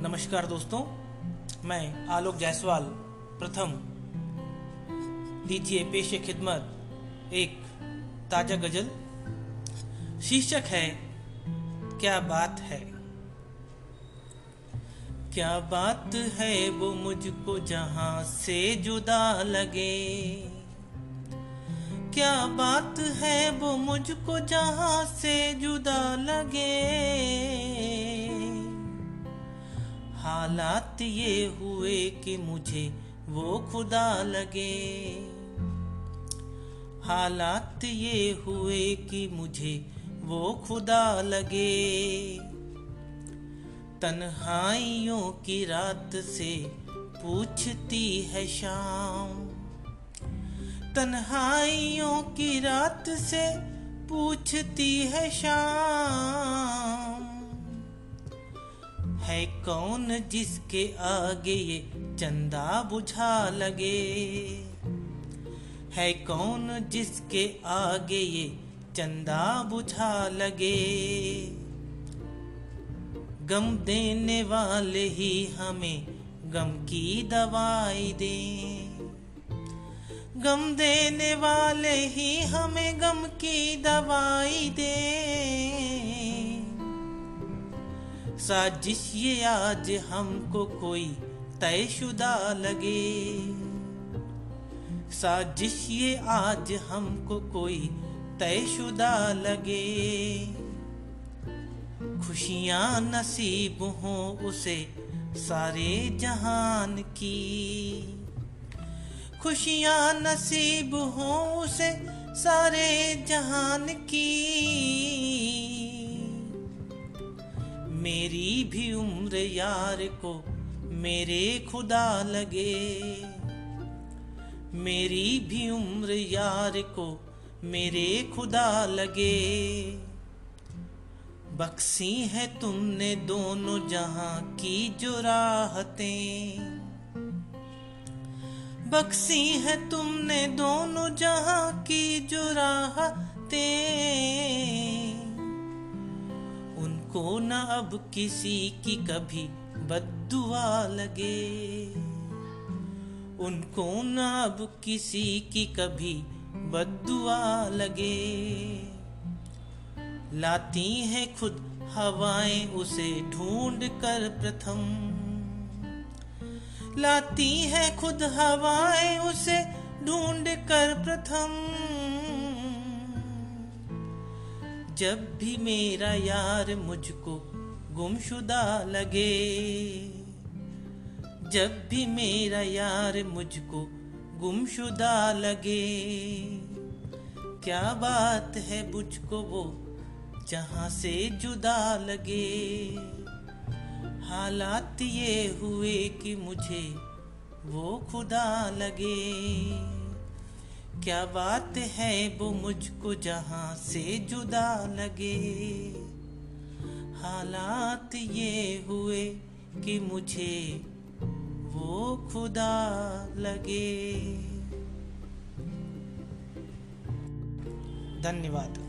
नमस्कार दोस्तों, मैं आलोक जायसवाल प्रथम दीजिए पेश खिदमत, एक ताज़ा गज़ल। शीर्षक है, क्या बात है? क्या बात है वो मुझको जहाँ से जुदा लगे? क्या बात है वो मुझको जहाँ से जुदा लगे? हालात ये हुए कि मुझे वो खुदा लगे। हालात ये हुए कि मुझे वो खुदा लगे। तन्हाइयों की रात से पूछती है शाम। तन्हाइयों की रात से पूछती है शाम। है कौन जिसके आगे ये चंदा बुझा लगे? है कौन जिसके आगे ये चंदा बुझा लगे? गम देने वाले ही हमें गम की दवाई दे। गम देने वाले ही हमें गम की दवाई दे। साजिश ये आज हमको कोई तयशुदा लगे। साजिश ये आज हमको कोई तयशुदा लगे। खुशियाँ नसीब हो उसे सारे जहान की। खुशियाँ नसीब हो उसे सारे जहान की। मेरी भी उम्र यार को मेरे खुदा लगे। मेरी भी उम्र यार को मेरे खुदा लगे। बक्सी है तुमने दोनों जहाँ की जो राहतें। बक्सी है तुमने दोनों जहाँ की जो राहतें। न अब किसी की कभी बदुआ लगे। उनको न अब किसी की कभी बदुआ लगे। लाती है खुद हवाएँ उसे ढूंढ कर प्रथम। लाती है खुद हवाएँ उसे ढूंढ कर प्रथम। जब भी मेरा यार मुझको गुमशुदा लगे, जब भी मेरा यार मुझको गुमशुदा लगे, क्या बात है मुझको वो जहाँ से जुदा लगे? हालात ये हुए कि मुझे वो खुदा लगे। क्या बात है वो मुझको जहाँ से जुदा लगे? हालात ये हुए कि मुझे वो खुदा लगे। धन्यवाद।